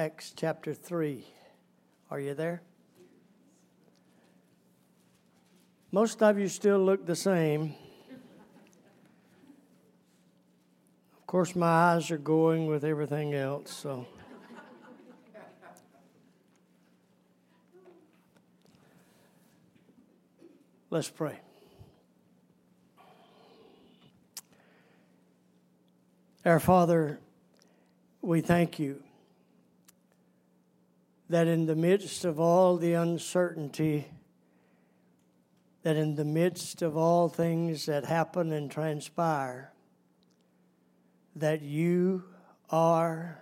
Acts chapter 3. Are you there? Most of you still look the same. Of course, my eyes are going with everything else, so. Let's pray. Our Father, we thank you that in the midst of all the uncertainty, that in the midst of all things that happen and transpire, that you are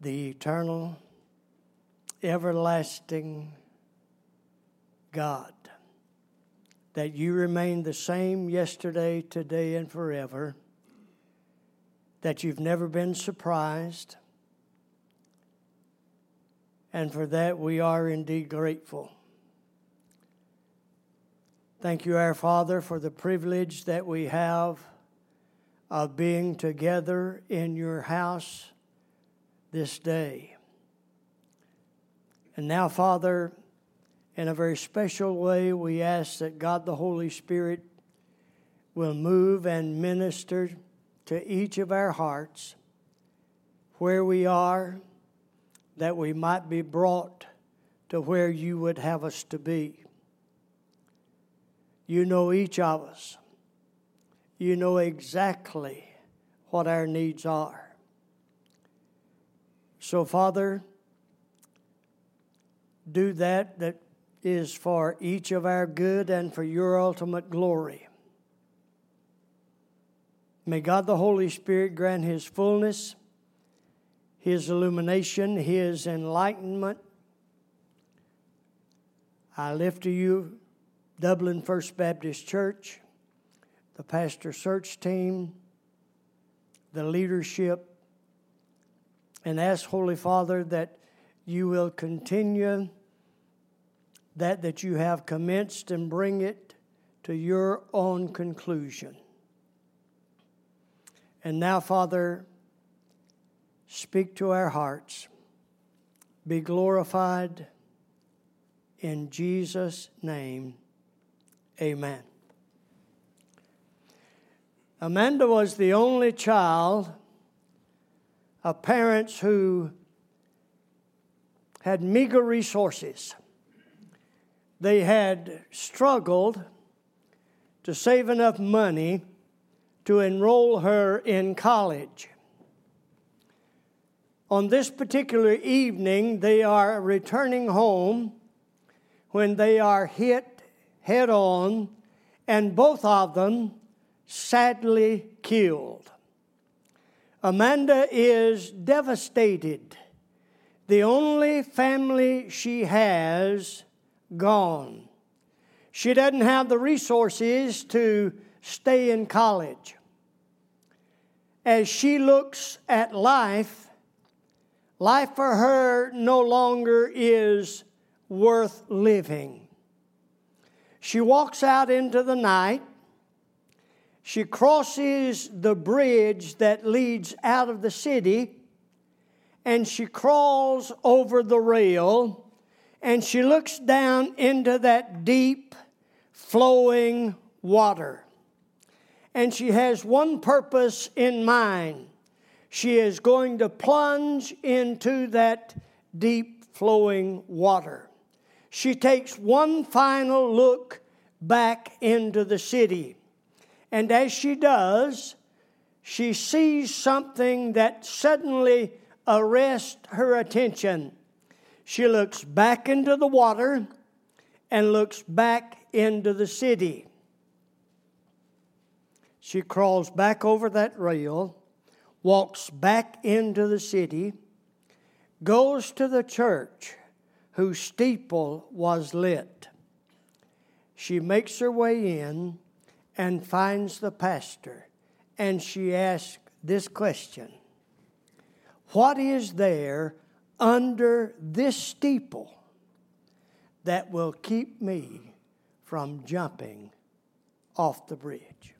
the eternal, everlasting God. That you remain the same yesterday, today, and forever. That you've never been surprised and for that we are indeed grateful. Thank you, our Father, for the privilege that we have of being together in your house this day. And now, Father, in a very special way, we ask that God the Holy Spirit will move and minister to each of our hearts where we are that we might be brought to where you would have us to be. You know each of us. You know exactly what our needs are. So, Father, do that that is for each of our good and for your ultimate glory. May God the Holy Spirit grant His fullness his illumination, His enlightenment. I lift to you Dublin First Baptist Church, the pastor search team, the leadership, and ask, Holy Father, that you will continue that that you have commenced and bring it to your own conclusion. And now, Father, Speak to our hearts. Be glorified in Jesus' name. Amen. Amanda was the only child of parents who had meager resources. They had struggled to save enough money to enroll her in college. On this particular evening, they are returning home when they are hit head on, and both of them sadly killed. Amanda is devastated. The only family she has gone. She doesn't have the resources to stay in college. As she looks at life, Life for her no longer is worth living. She walks out into the night. She crosses the bridge that leads out of the city and she crawls over the rail and she looks down into that deep flowing water. And she has one purpose in mind she is going to plunge into that deep flowing water. She takes one final look back into the city. And as she does, she sees something that suddenly arrests her attention. She looks back into the water and looks back into the city. She crawls back over that rail, walks back into the city, goes to the church whose steeple was lit. She makes her way in and finds the pastor, and she asks this question What is there under this steeple that will keep me from jumping off the bridge?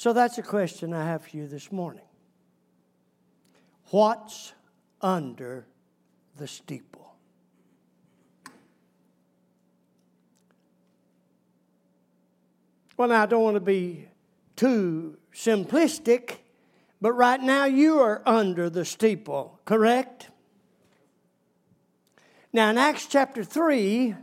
So that's a question I have for you this morning. What's under the steeple? Well, now, I don't want to be too simplistic, but right now you are under the steeple, correct? Now, in Acts chapter 3,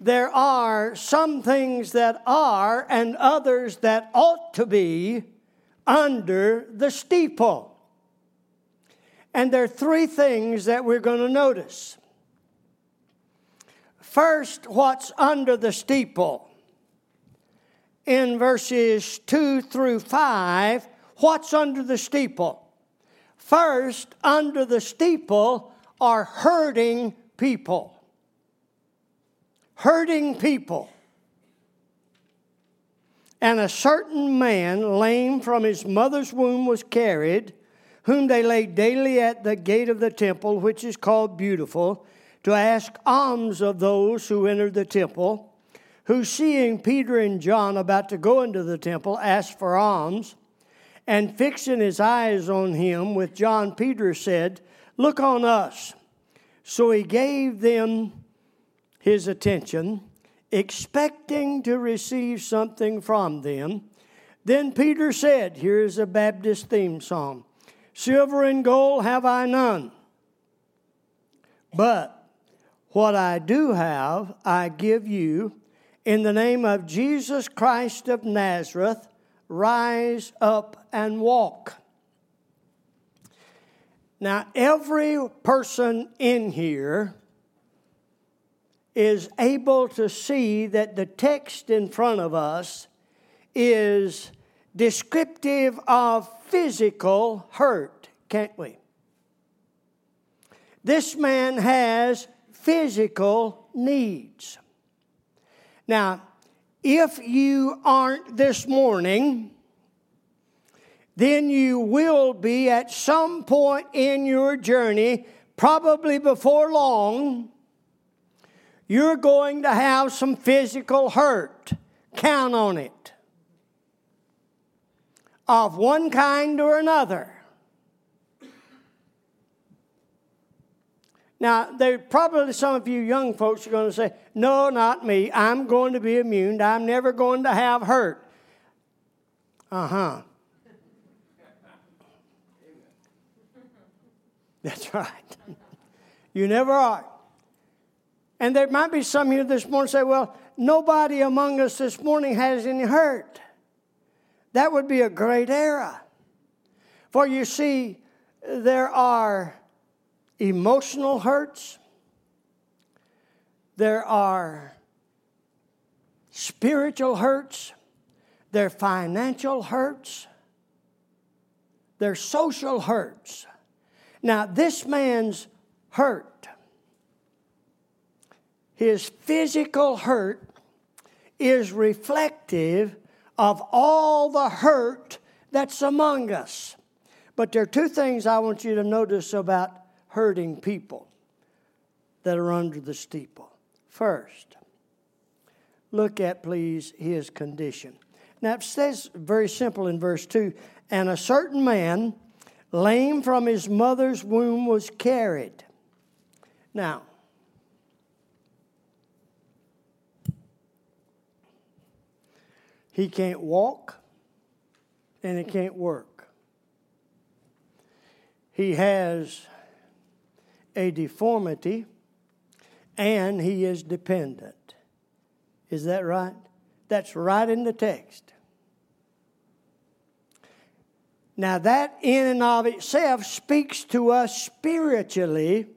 there are some things that are and others that ought to be under the steeple. And there are three things that we're going to notice. First, what's under the steeple? In verses 2 through 5, what's under the steeple? First, under the steeple are hurting people hurting people. And a certain man, lame from his mother's womb, was carried, whom they laid daily at the gate of the temple, which is called Beautiful, to ask alms of those who entered the temple, who, seeing Peter and John about to go into the temple, asked for alms. And fixing his eyes on him with John, Peter said, Look on us. So he gave them his attention, expecting to receive something from them. Then Peter said, Here's a Baptist theme song Silver and gold have I none, but what I do have, I give you. In the name of Jesus Christ of Nazareth, rise up and walk. Now, every person in here is able to see that the text in front of us is descriptive of physical hurt, can't we? This man has physical needs. Now, if you aren't this morning, then you will be at some point in your journey, probably before long, you're going to have some physical hurt. Count on it. Of one kind or another. Now, there probably some of you young folks are going to say, No, not me. I'm going to be immune. I'm never going to have hurt. Uh huh. That's right. you never are. And there might be some here this morning say, well, nobody among us this morning has any hurt. That would be a great era. For you see, there are emotional hurts, there are spiritual hurts, there are financial hurts, there are social hurts. Now, this man's hurt his physical hurt is reflective of all the hurt that's among us. But there are two things I want you to notice about hurting people that are under the steeple. First, look at, please, his condition. Now, it says very simple in verse 2 and a certain man, lame from his mother's womb, was carried. Now, He can't walk and he can't work. He has a deformity and he is dependent. Is that right? That's right in the text. Now, that in and of itself speaks to us spiritually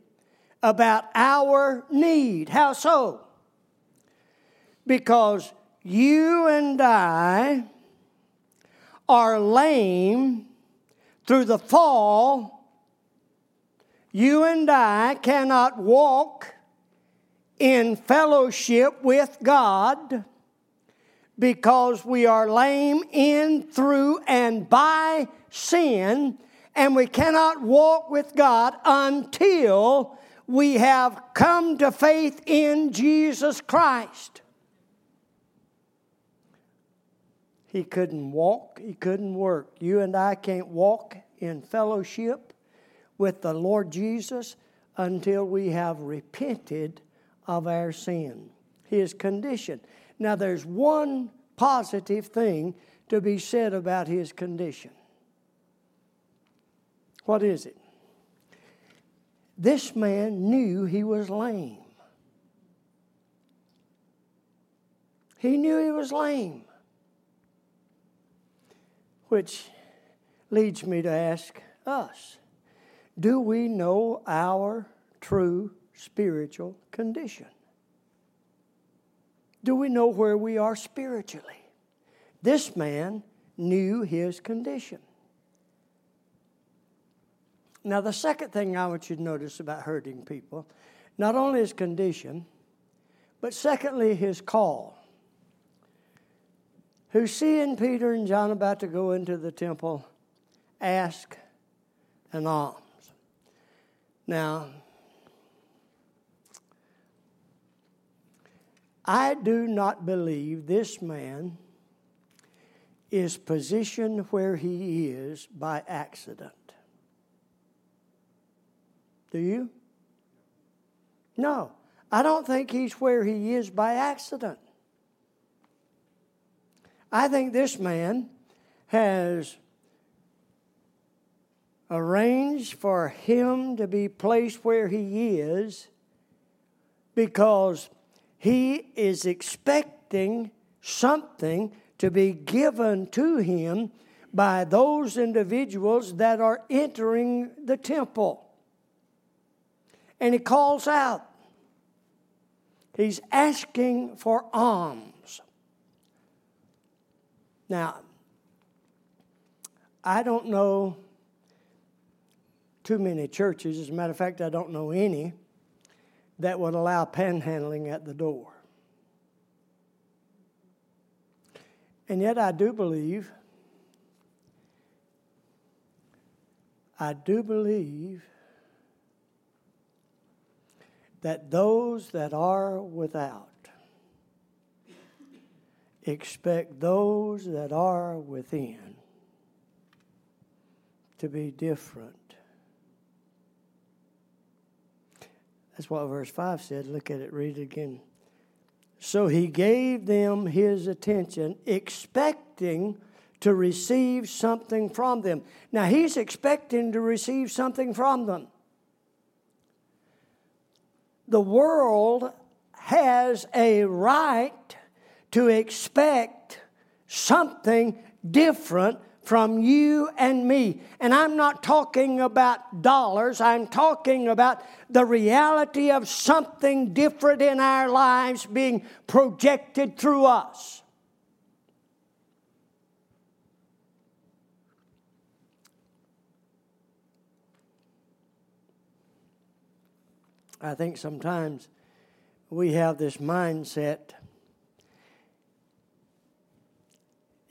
about our need. How so? Because you and I are lame through the fall, you and I cannot walk in fellowship with God because we are lame in, through, and by sin, and we cannot walk with God until we have come to faith in Jesus Christ. He couldn't walk, he couldn't work. You and I can't walk in fellowship with the Lord Jesus until we have repented of our sin. His condition. Now, there's one positive thing to be said about his condition. What is it? This man knew he was lame. He knew he was lame. Which leads me to ask us do we know our true spiritual condition? Do we know where we are spiritually? This man knew his condition. Now, the second thing I want you to notice about hurting people, not only his condition, but secondly, his call. Who, seeing Peter and John about to go into the temple, ask an alms. Now, I do not believe this man is positioned where he is by accident. Do you? No, I don't think he's where he is by accident. I think this man has arranged for him to be placed where he is because he is expecting something to be given to him by those individuals that are entering the temple and he calls out. He's asking for alms. Now, I don't know too many churches, as a matter of fact, I don't know any that would allow panhandling at the door. And yet, I do believe, I do believe that those that are without expect those that are within to be different. That's what verse 5 said. Look at it, read it again. So he gave them his attention, expecting to receive something from them. Now he's expecting to receive something from them the world has a right to expect something different from you and me. And I'm not talking about dollars, I'm talking about the reality of something different in our lives being projected through us. I think sometimes we have this mindset.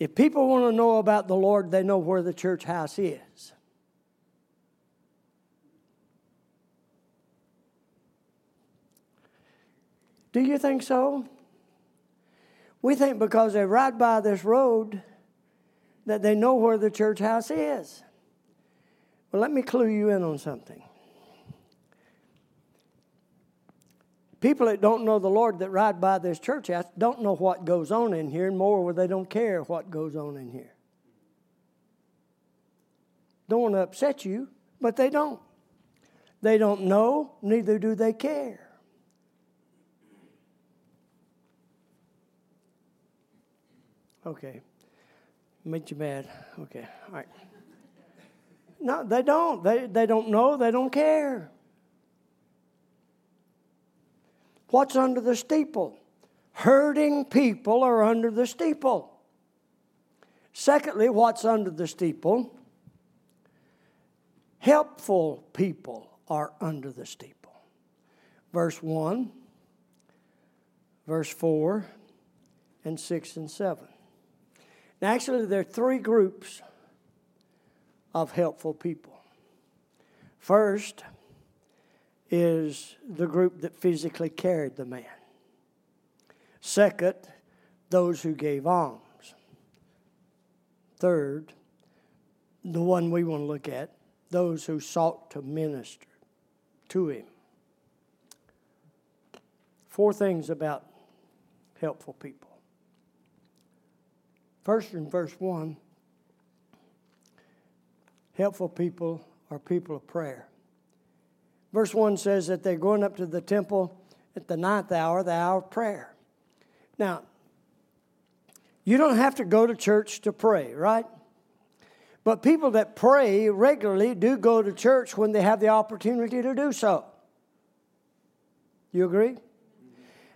If people want to know about the Lord, they know where the church house is. Do you think so? We think because they ride by this road that they know where the church house is. Well, let me clue you in on something. People that don't know the Lord that ride by this church house don't know what goes on in here, and more where they don't care what goes on in here. Don't want to upset you, but they don't. They don't know, neither do they care. Okay. Make you mad. Okay. All right. No, they don't. They, they don't know. They don't care. What's under the steeple? hurting people are under the steeple. Secondly, what's under the steeple? Helpful people are under the steeple. Verse 1, verse 4, and 6 and 7. Now, actually, there are three groups of helpful people. First is the group that physically carried the man. Second, those who gave alms. Third, the one we want to look at, those who sought to minister to him. Four things about helpful people. First, in verse 1, helpful people are people of prayer. Verse 1 says that they're going up to the temple at the ninth hour, the hour of prayer. Now, you don't have to go to church to pray, right? But people that pray regularly do go to church when they have the opportunity to do so. You agree?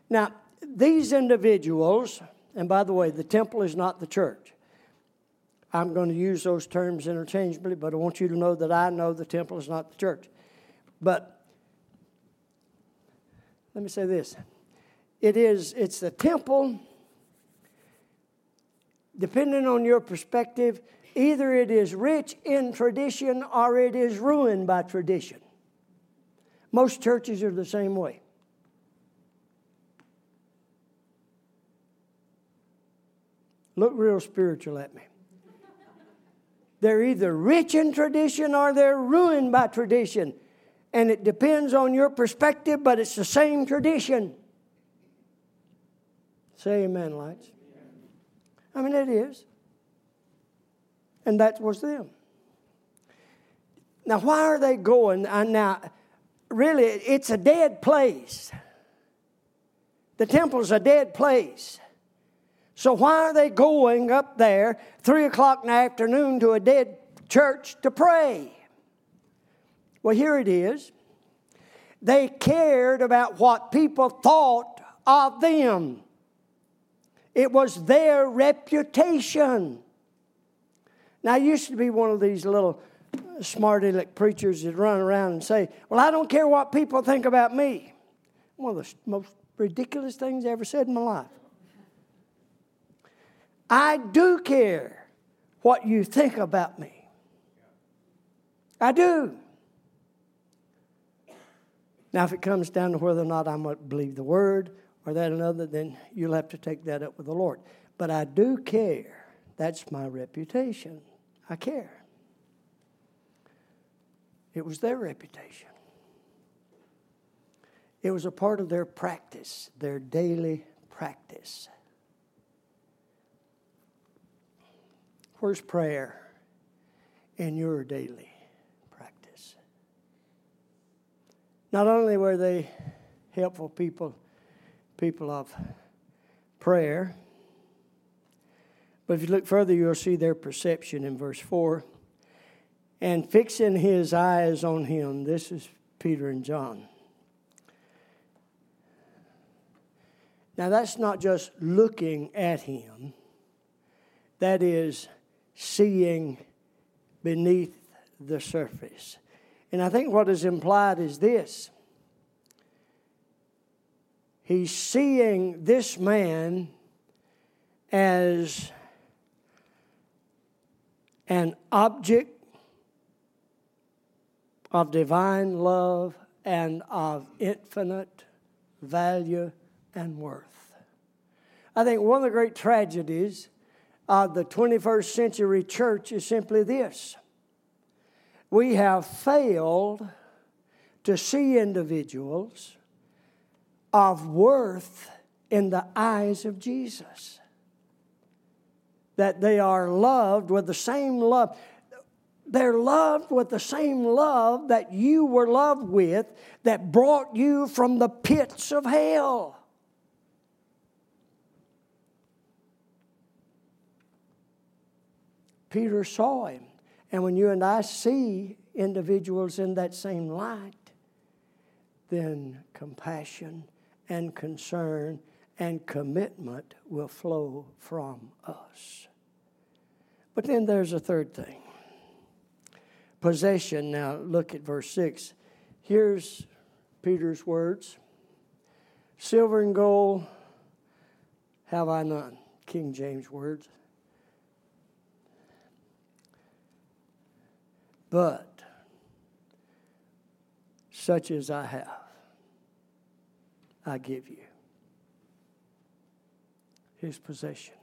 Now, these individuals, and by the way, the temple is not the church. I'm going to use those terms interchangeably, but I want you to know that I know the temple is not the church. But let me say this. It is it's the temple depending on your perspective, either it is rich in tradition or it is ruined by tradition. Most churches are the same way. Look real spiritual at me. They're either rich in tradition or they're ruined by tradition. And it depends on your perspective, but it's the same tradition. Say amen, lights. I mean, it is. And that was them. Now, why are they going? Uh, now, really, it's a dead place. The temple's a dead place. So, why are they going up there three o'clock in the afternoon to a dead church to pray? Well, here it is. They cared about what people thought of them. It was their reputation. Now, I used to be one of these little smart aleck preachers that run around and say, Well, I don't care what people think about me. One of the most ridiculous things I ever said in my life. I do care what you think about me. I do. Now, if it comes down to whether or not I'm going to believe the word or that another, then you'll have to take that up with the Lord. But I do care. That's my reputation. I care. It was their reputation. It was a part of their practice, their daily practice. Where's prayer in your daily practice? Not only were they helpful people people of prayer. But if you look further, you'll see their perception in verse 4. And fixing his eyes on him, this is Peter and John. Now, that's not just looking at him, that is seeing beneath the surface. And I think what is implied is this he's seeing this man as an object of divine love and of infinite value and worth. I think one of the great tragedies of the 21st century church is simply this we have failed to see individuals of worth in the eyes of Jesus. That they are loved with the same love. They're loved with the same love that you were loved with that brought you from the pits of hell. Peter saw him. And when you and I see individuals in that same light, then compassion and concern and commitment will flow from us. But then there's a third thing possession. Now, look at verse 6. Here's Peter's words Silver and gold have I none. King James words. But such as I have, I give you. His possession.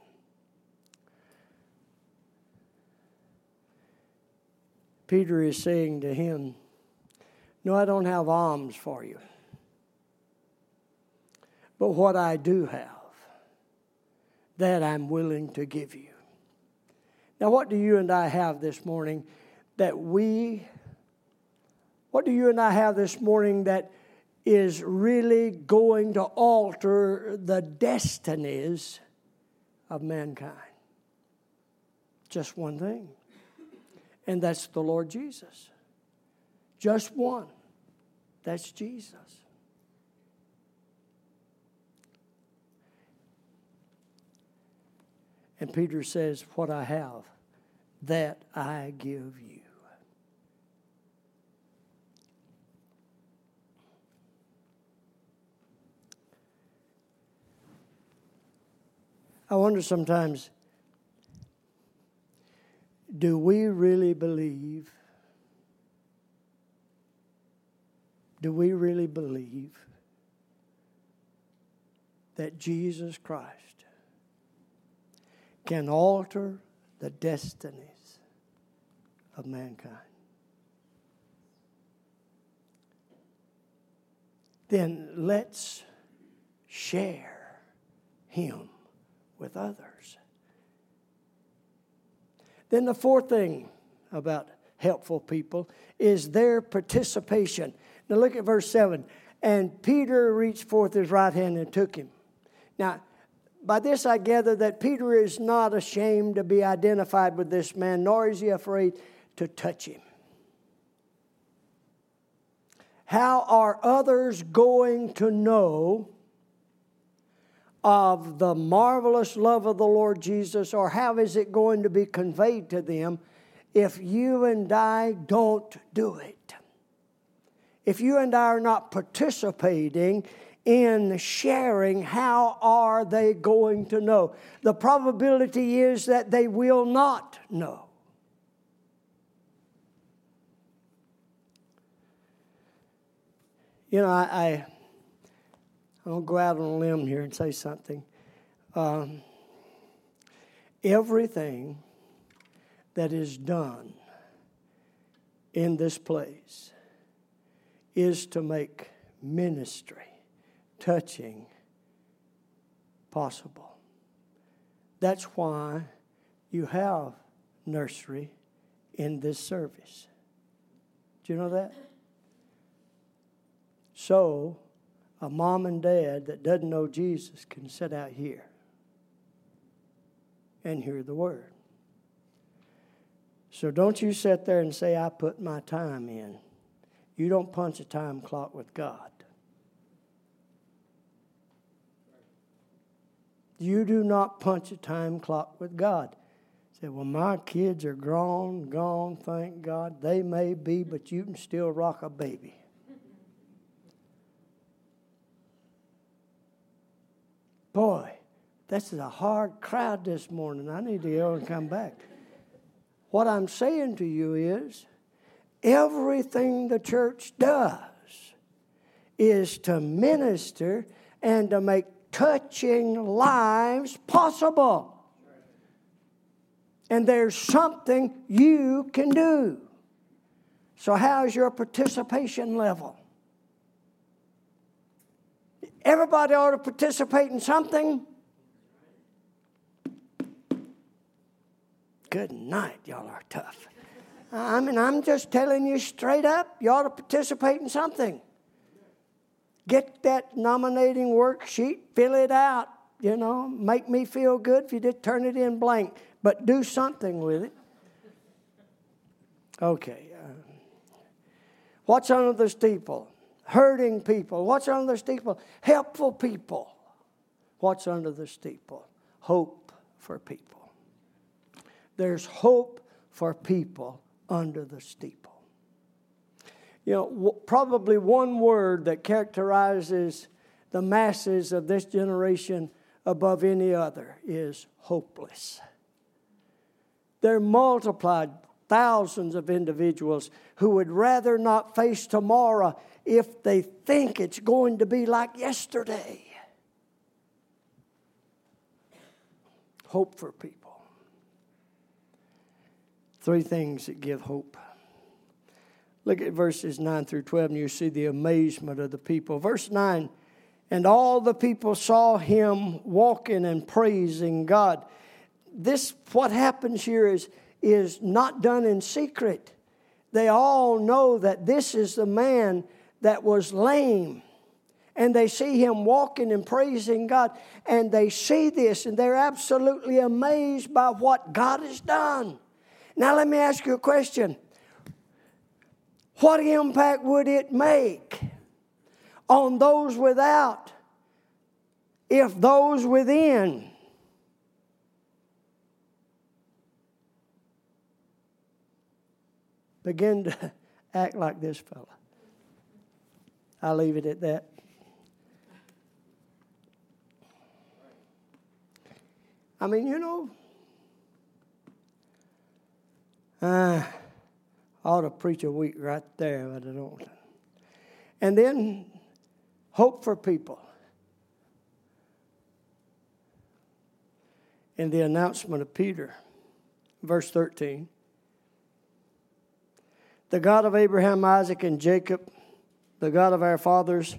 Peter is saying to him, No, I don't have alms for you. But what I do have, that I'm willing to give you. Now, what do you and I have this morning that we, what do you and I have this morning that is really going to alter the destinies of mankind? Just one thing, and that's the Lord Jesus. Just one. That's Jesus. And Peter says, What I have, that I give you. I wonder sometimes do we really believe? Do we really believe that Jesus Christ can alter the destinies of mankind. Then let's share him with others. Then the fourth thing about helpful people is their participation. Now look at verse 7. And Peter reached forth his right hand and took him. Now, by this I gather that Peter is not ashamed to be identified with this man, nor is he afraid to touch him. How are others going to know of the marvelous love of the Lord Jesus, or how is it going to be conveyed to them if you and I don't do it? If you and I are not participating in sharing, how are they going to know? The probability is that they will not know. You know, I, I I'll go out on a limb here and say something. Um, everything that is done in this place is to make ministry touching possible. That's why you have nursery in this service. Do you know that? So, a mom and dad that doesn't know Jesus can sit out here and hear the word. So don't you sit there and say, I put my time in. You don't punch a time clock with God. You do not punch a time clock with God. Say, well, my kids are grown, gone, thank God. They may be, but you can still rock a baby. This is a hard crowd this morning. I need to go and come back. What I'm saying to you is everything the church does is to minister and to make touching lives possible. And there's something you can do. So, how's your participation level? Everybody ought to participate in something. Good night, y'all are tough. I mean, I'm just telling you straight up, you ought to participate in something. Get that nominating worksheet, fill it out, you know, make me feel good if you just turn it in blank, but do something with it. Okay. Uh, what's under the steeple? Hurting people. What's under the steeple? Helpful people. What's under the steeple? Hope for people. There's hope for people under the steeple. You know, probably one word that characterizes the masses of this generation above any other is hopeless. There are multiplied thousands of individuals who would rather not face tomorrow if they think it's going to be like yesterday. Hope for people. Three things that give hope. Look at verses 9 through 12, and you see the amazement of the people. Verse 9 And all the people saw him walking and praising God. This, what happens here, is, is not done in secret. They all know that this is the man that was lame. And they see him walking and praising God. And they see this and they're absolutely amazed by what God has done. Now, let me ask you a question What impact would it make on those without if those within begin to act like this fella? I'll leave it at that. I mean, you know, uh, I ought to preach a week right there, but I don't. And then hope for people. In the announcement of Peter, verse 13. The God of Abraham, Isaac, and Jacob the God of our fathers,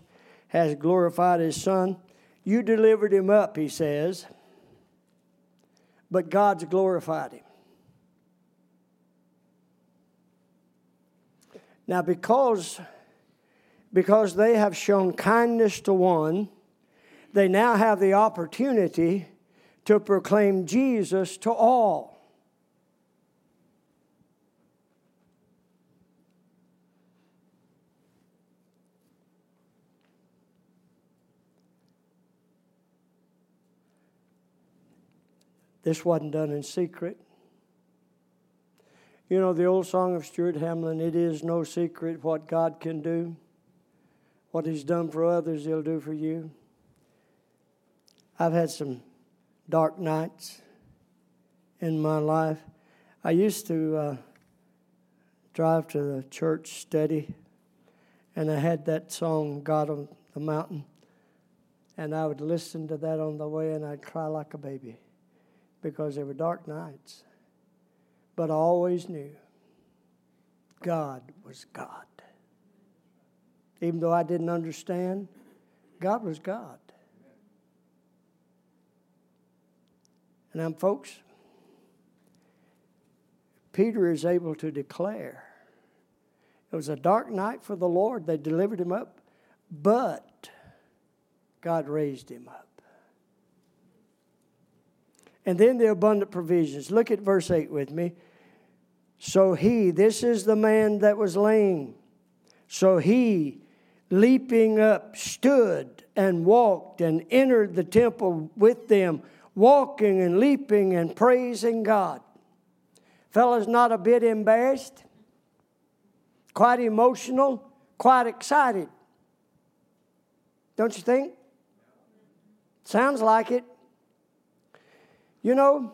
has glorified his Son. You delivered him up, he says, but God's glorified him. Now, because, because they have shown kindness to one, they now have the opportunity to proclaim Jesus to all. This wasn't done in secret. You know the old song of Stuart Hamblen It is no secret what God can do. What He's done for others, He'll do for you. I've had some dark nights in my life. I used to uh, drive to the church study, and I had that song, God on the Mountain, and I would listen to that on the way, and I'd cry like a baby because there were dark nights. But I always knew God was God. Even though I didn't understand, God was God. And I'm, folks, Peter is able to declare it was a dark night for the Lord. They delivered him up, but God raised him up. And then the abundant provisions. Look at verse 8 with me. So he, this is the man that was lame. So he, leaping up, stood and walked and entered the temple with them, walking and leaping and praising God. Fellas, not a bit embarrassed, quite emotional, quite excited. Don't you think? Sounds like it. You know,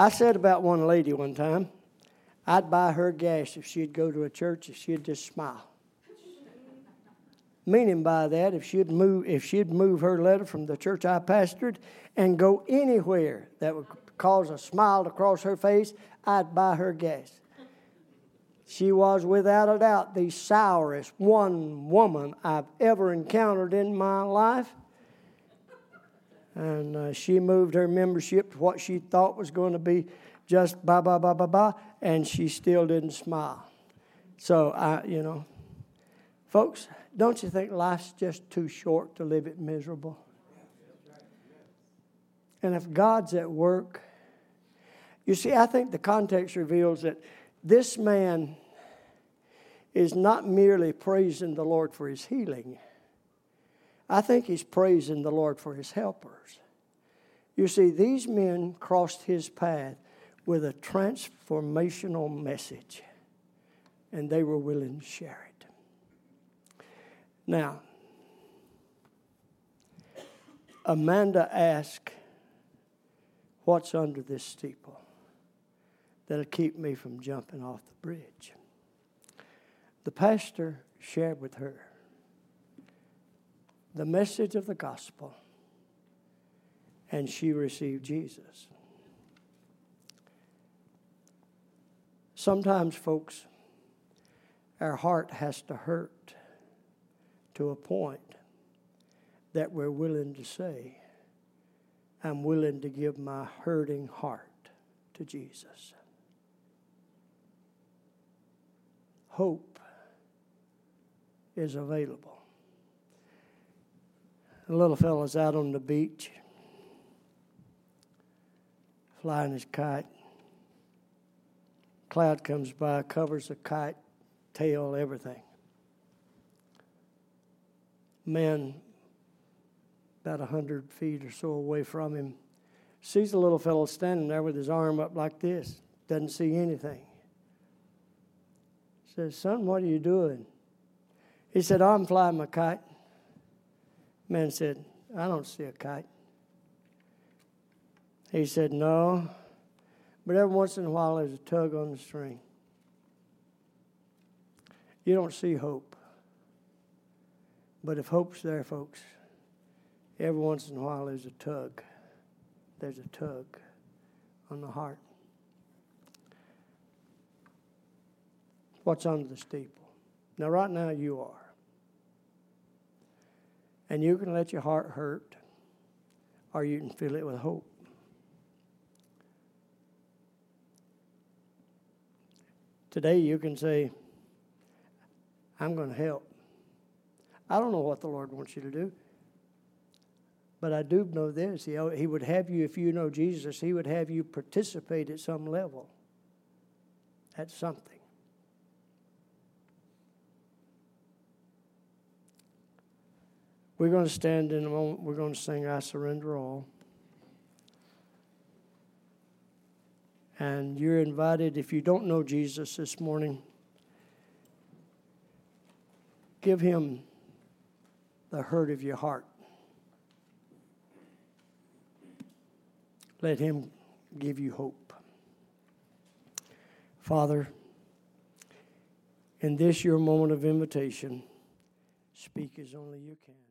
I said about one lady one time, I'd buy her gas if she'd go to a church if she'd just smile. Meaning by that, if she'd move, if she'd move her letter from the church I pastored and go anywhere that would cause a smile to cross her face, I'd buy her gas. She was without a doubt the sourest one woman I've ever encountered in my life. And uh, she moved her membership to what she thought was going to be just ba ba ba ba ba, and she still didn't smile. So I, you know, folks, don't you think life's just too short to live it miserable? And if God's at work, you see, I think the context reveals that this man is not merely praising the Lord for his healing. I think he's praising the Lord for his helpers. You see, these men crossed his path with a transformational message, and they were willing to share it. Now, Amanda asked, What's under this steeple that'll keep me from jumping off the bridge? The pastor shared with her the message of the gospel, and she received Jesus. Sometimes, folks, our heart has to hurt to a point that we're willing to say, I'm willing to give my hurting heart to Jesus. Hope is available. The little fellow's out on the beach, flying his kite. Cloud comes by, covers the kite, tail, everything. Man about a hundred feet or so away from him, sees the little fellow standing there with his arm up like this, doesn't see anything. Says, Son, what are you doing? He said, I'm flying my kite. Man said, I don't see a kite. He said, No, but every once in a while there's a tug on the string. You don't see hope. But if hope's there, folks, every once in a while there's a tug. There's a tug on the heart. What's under the steeple? Now, right now, you are. And you can let your heart hurt, or you can fill it with hope. Today, you can say, I'm going to help. I don't know what the Lord wants you to do. But I do know this. He, he would have you, if you know Jesus, He would have you participate at some level, at something. We're going to stand in a moment. We're going to sing I Surrender All. And you're invited, if you don't know Jesus this morning, give Him the hurt of your heart. Let Him give you hope. Father, in this your moment of invitation, speak as only you can.